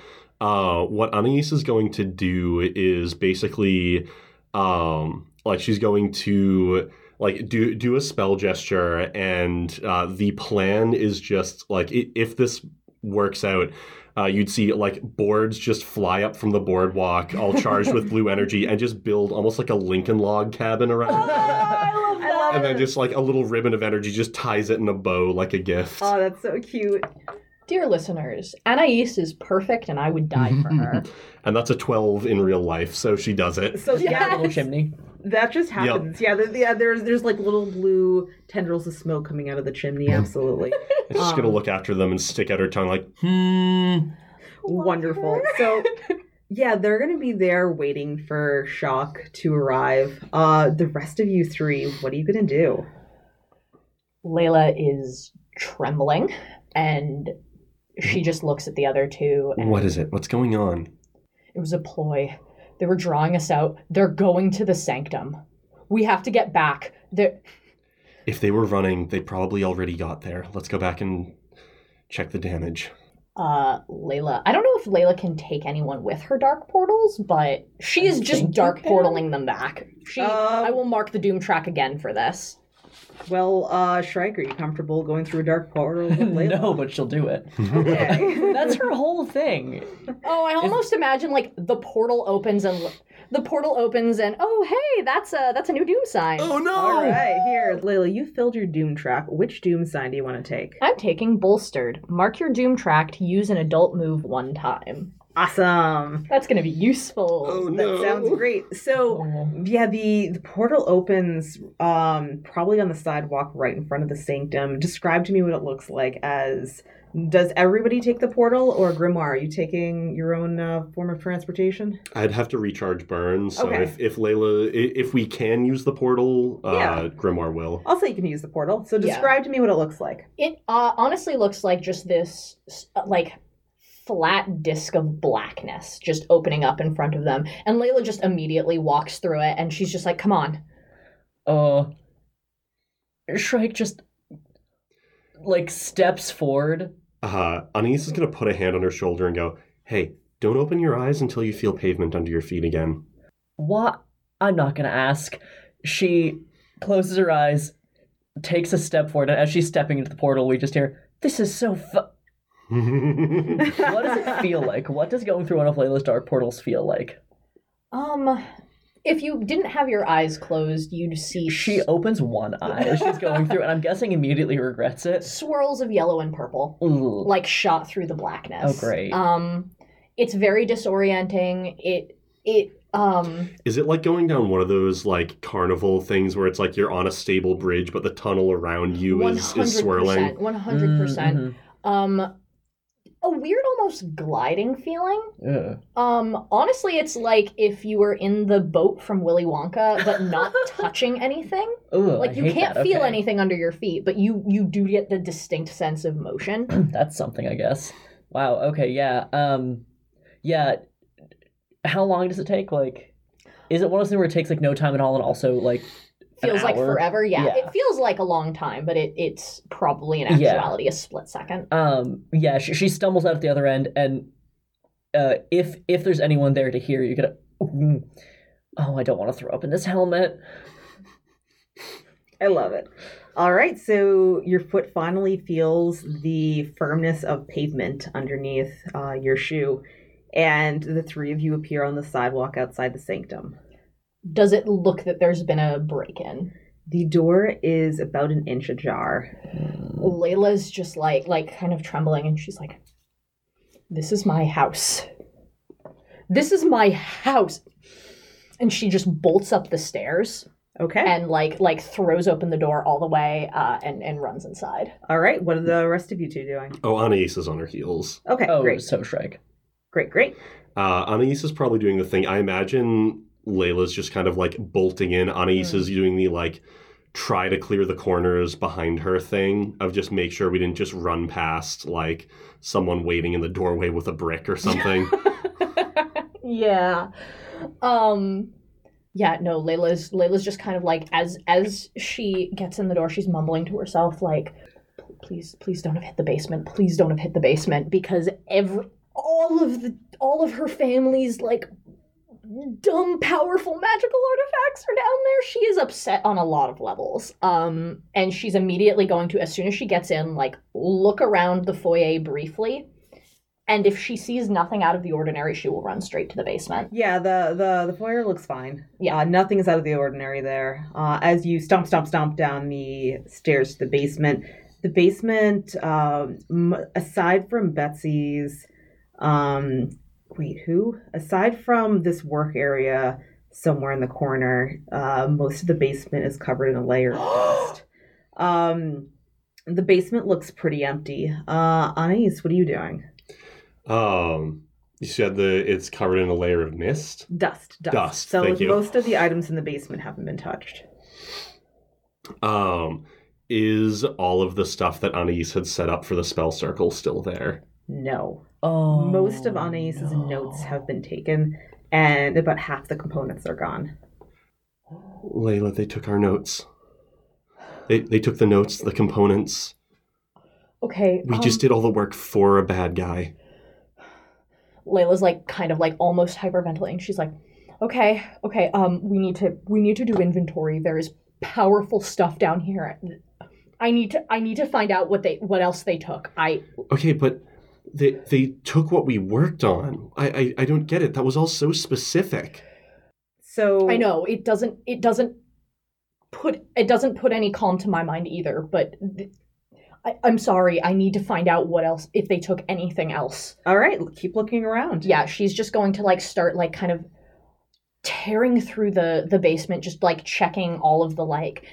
Uh, what Anise is going to do is basically, um, like she's going to like do do a spell gesture, and uh, the plan is just like if this works out. Uh, you'd see like boards just fly up from the boardwalk, all charged with blue energy, and just build almost like a Lincoln log cabin around. it. I love I And then just like a little ribbon of energy just ties it in a bow like a gift. Oh, that's so cute. Dear listeners, Anais is perfect and I would die for her. and that's a 12 in real life, so she does it. So yeah, Little chimney. that just happens. Yeah, there, yeah. There's there's like little blue tendrils of smoke coming out of the chimney. Absolutely It's just gonna Um, look after them and stick out her tongue like, hmm. wonderful. So yeah, they're gonna be there waiting for Shock to arrive. Uh, the rest of you three, what are you gonna do? Layla is trembling and she just looks at the other two and What is it? What's going on? it was a ploy. They were drawing us out. They're going to the sanctum. We have to get back. They're If they were running, they probably already got there. Let's go back and check the damage. uh Layla. I don't know if Layla can take anyone with her dark portals, but she is just dark can. portaling them back. She Um, I will mark the doom track again for this. Well, uh, Shrike, are you comfortable going through a dark portal with Layla? no, but she'll do it. Okay. That's her whole thing. Oh, I almost imagine like the portal opens and the portal opens and oh hey, that's a that's a new doom sign. Oh no! All right, here, Layla, you filled your doom track. Which doom sign do you want to take? I'm taking bolstered. Mark your doom track to use an adult move one time. Awesome. That's gonna be useful. Oh no. That sounds great. So yeah, the, the portal opens um probably on the sidewalk right in front of the sanctum. Describe to me what it looks like as does everybody take the portal or Grimoire? Are you taking your own uh, form of transportation? I'd have to recharge burns. So Okay. if, if Layla, i- if we can use the portal, uh, Yeah. Grimoire will. I'll say you can use the portal. So Yeah. describe to me what it looks like. It uh, honestly looks like just this uh, like flat disc of blackness just opening up in front of them, and Layla just immediately walks through it, and she's just like, "Come on." Uh, Shrike just like steps forward. Uh, Anise is going to put a hand on her shoulder and go, hey, don't open your eyes until you feel pavement under your feet again. What? I'm not gonna ask. She closes her eyes, takes a step forward, and as she's stepping into the portal, we just hear, "This is so fu-. What does it feel like? What does going through one of Layla's dark portals feel like? Um, if you didn't have your eyes closed, you'd see She opens one eye as she's going through, and I'm guessing immediately regrets it. swirls of yellow and purple, Ooh. like shot through the blackness. Oh, great. Um, it's very disorienting. It it um Is it like going down one of those like carnival things where it's like you're on a stable bridge, but the tunnel around you is, is swirling? one hundred percent. Mhm. Um, a weird, almost gliding feeling. Ugh. Um, honestly, it's like if you were in the boat from Willy Wonka, but not touching anything. Ugh, Like I you can't feel anything under your feet, but you you do get the distinct sense of motion. That's something, I guess. Wow. Okay. Yeah. Um. Yeah. How long does it take? Like, is it one of those things where it takes like no time at all, and also like feels like forever. Yeah, Yeah. it feels like a long time, but it it's probably in Yeah. actuality a split second. Um. Yeah. She, she stumbles out at the other end, and uh, if if there's anyone there to hear, you get a. "Mm, Oh, I don't want to throw up in this helmet. I love it. All right, so your foot finally feels the firmness of pavement underneath uh, your shoe, and the three of you appear on the sidewalk outside the sanctum. Does it look that there's been a break in? The door is about an inch ajar. Layla's just like like kind of trembling, and she's like, "This is my house. This is my house." And she just bolts up the stairs Okay. and like like throws open the door all the way uh, and and runs inside. All right, what are the rest of you two doing? Oh, Anais is on her heels. Okay, Oh, great, so Shrike. great, great. Uh, Anais is probably doing the thing. I imagine Layla's just kind of like bolting in. Anais Mm. is doing the like try to clear the corners behind her thing of just make sure we didn't just run past like someone waiting in the doorway with a brick or something. yeah. Um yeah, no, Layla's Layla's just kind of like as as she gets in the door, she's mumbling to herself like please please don't have hit the basement. Please don't have hit the basement because every all of the all of her family's like dumb powerful magical artifacts are down there. She is upset on a lot of levels. Um and she's immediately going to as soon as she gets in like look around the foyer briefly and if she sees nothing out of the ordinary, she will run straight to the basement. Yeah, the the the foyer looks fine. Yeah. uh, nothing is out of the ordinary there. Uh, as you stomp, stomp, stomp down the stairs to the basement, the basement, um, aside from Betsy's, um, wait, who? Aside from this work area somewhere in the corner, uh, most of the basement is covered in a layer of dust. Um, the basement looks pretty empty. Uh, Anais, what are you doing? um, you said the it's covered in a layer of mist. Dust, dust. Dust, So most of the items in the basement haven't been touched. Um, is all of the stuff that Anais had set up for the spell circle still there? No. Oh. Most of Anais's no. notes have been taken, and about half the components are gone. Layla, they took our notes. They they took the notes, the components. Okay. We um, just did all the work for a bad guy. Layla's like kind of like almost hyperventilating. She's like, "Okay, okay. Um, we need to we need to do inventory. There is powerful stuff down here. I need to I need to find out what they what else they took. I Okay, but they they took what we worked on. I I, I don't get it. That was all so specific. So I know it doesn't it doesn't put it doesn't put any calm to my mind either. But th- I, I'm sorry. I need to find out what else if they took anything else. All right, keep looking around. Yeah, she's just going to like start like kind of tearing through the the basement, just like checking all of the like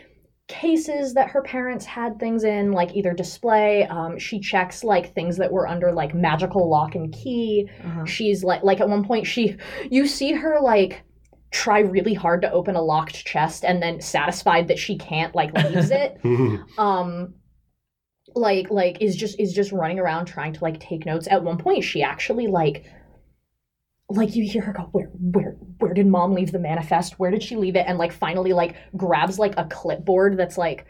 cases that her parents had things in, like either display. Um, she checks like things that were under like magical lock and key. Uh-huh. She's like like at one point she you see her like try really hard to open a locked chest and then satisfied that she can't like leaves it um like like is just is just running around trying to like take notes at one point she actually like like you hear her go where where where did mom leave the manifest where did she leave it and like finally like grabs like a clipboard that's like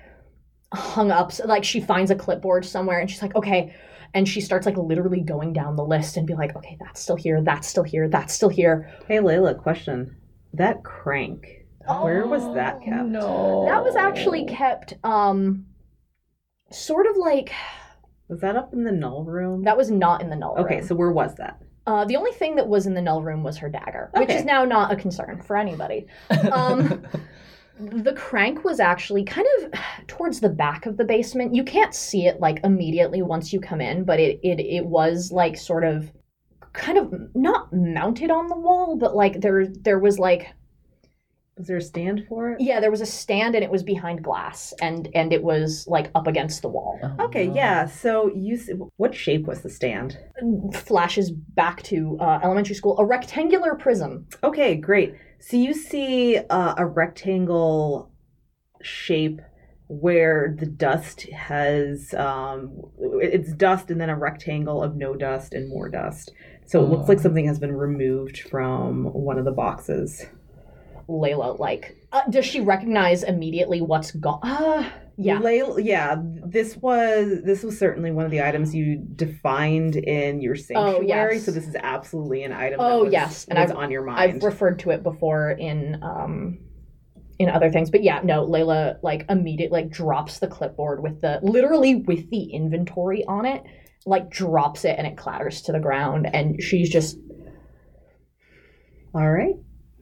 hung up so, like she finds a clipboard somewhere and she's like okay and she starts like literally going down the list and be like okay that's still here that's still here that's still here Hey, Layla, question. That crank, where was that kept? No. that was actually kept um sort of like Was that up in the null room? that was not in the null okay, room. so where was that? Uh, the only thing that was in the null room was her dagger, which is now not a concern for anybody. Um, the crank was actually kind of towards the back of the basement. You can't see it like immediately once you come in, but it it it was like sort of kind of not mounted on the wall, but like there there was like Was there a stand for it? yeah, there was a stand and it was behind glass and and it was like up against the wall. Oh, Okay, no. yeah. So you, what shape was the stand? Flashes back to uh, elementary school, a rectangular prism. Okay, great. So you see uh, a rectangle shape where the dust has um, it's dust and then a rectangle of no dust and more dust. So it looks like Oh. something has been removed from one of the boxes. Layla like uh, does she recognize immediately what's gone? Uh, yeah. Layla, yeah. This was this was certainly one of the items you defined in your sanctuary. Oh, yes. So this is absolutely an item. Oh, that was, yes, and I've- on your mind. I've referred to it before in um in other things, but yeah, no, Layla like immediately like drops the clipboard with the literally with the inventory on it, like drops it and it clatters to the ground, and she's just All right.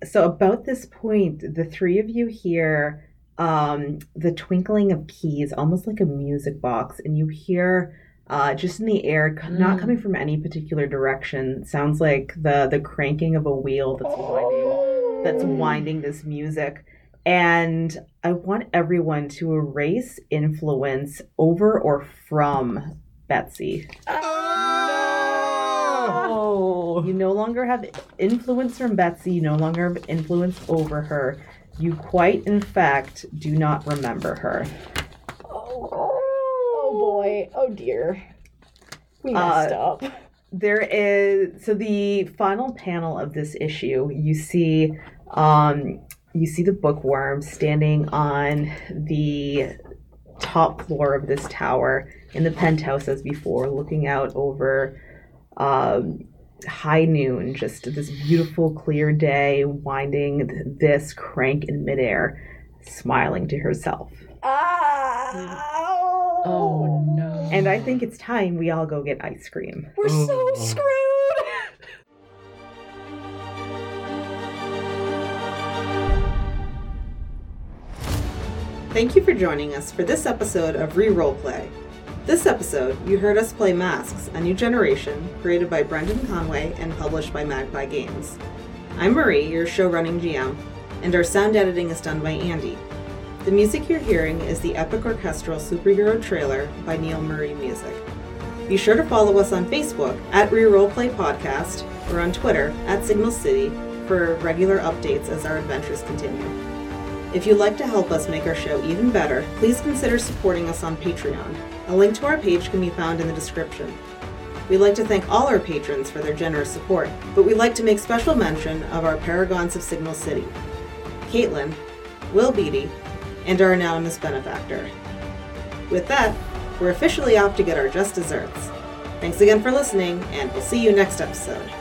So about this point, the three of you hear um, the twinkling of keys, almost like a music box, and you hear uh, just in the air, co- not Mm. coming from any particular direction. Sounds like the the cranking of a wheel that's winding that's winding this music. And I want everyone to erase influence over or from Betsy. Oh. You no longer have influence from Betsy. You no longer have influence over her. You quite, in fact, do not remember her. oh boy, oh dear, we messed up. There is so the final panel of this issue. You see, um, you see the bookworm standing on the top floor of this tower in the penthouse as before, looking out over um, high noon, just this beautiful clear day, winding th- this crank in midair, smiling to herself. Ah, Oh no. And I think it's time we all go get ice cream. We're so Oh. screwed. Thank you for joining us for this episode of Reroll Play. This episode, you heard us play Masks, a new generation, created by Brendan Conway and published by Magpie Games. I'm Marie, your show running GM, and our sound editing is done by Andy. The music you're hearing is the epic orchestral superhero trailer by Neil Murray Music. Be sure to follow us on Facebook at Reroll Play Podcast or on Twitter at Signal City for regular updates as our adventures continue. If you'd like to help us make our show even better, please consider supporting us on Patreon. A link to our page can be found in the description. We'd like to thank all our patrons for their generous support, but we'd like to make special mention of our paragons of Signal City Caitlin, Will Beatty, and our anonymous benefactor. With that, we're officially off to get our just desserts. Thanks again for listening, and we'll see you next episode.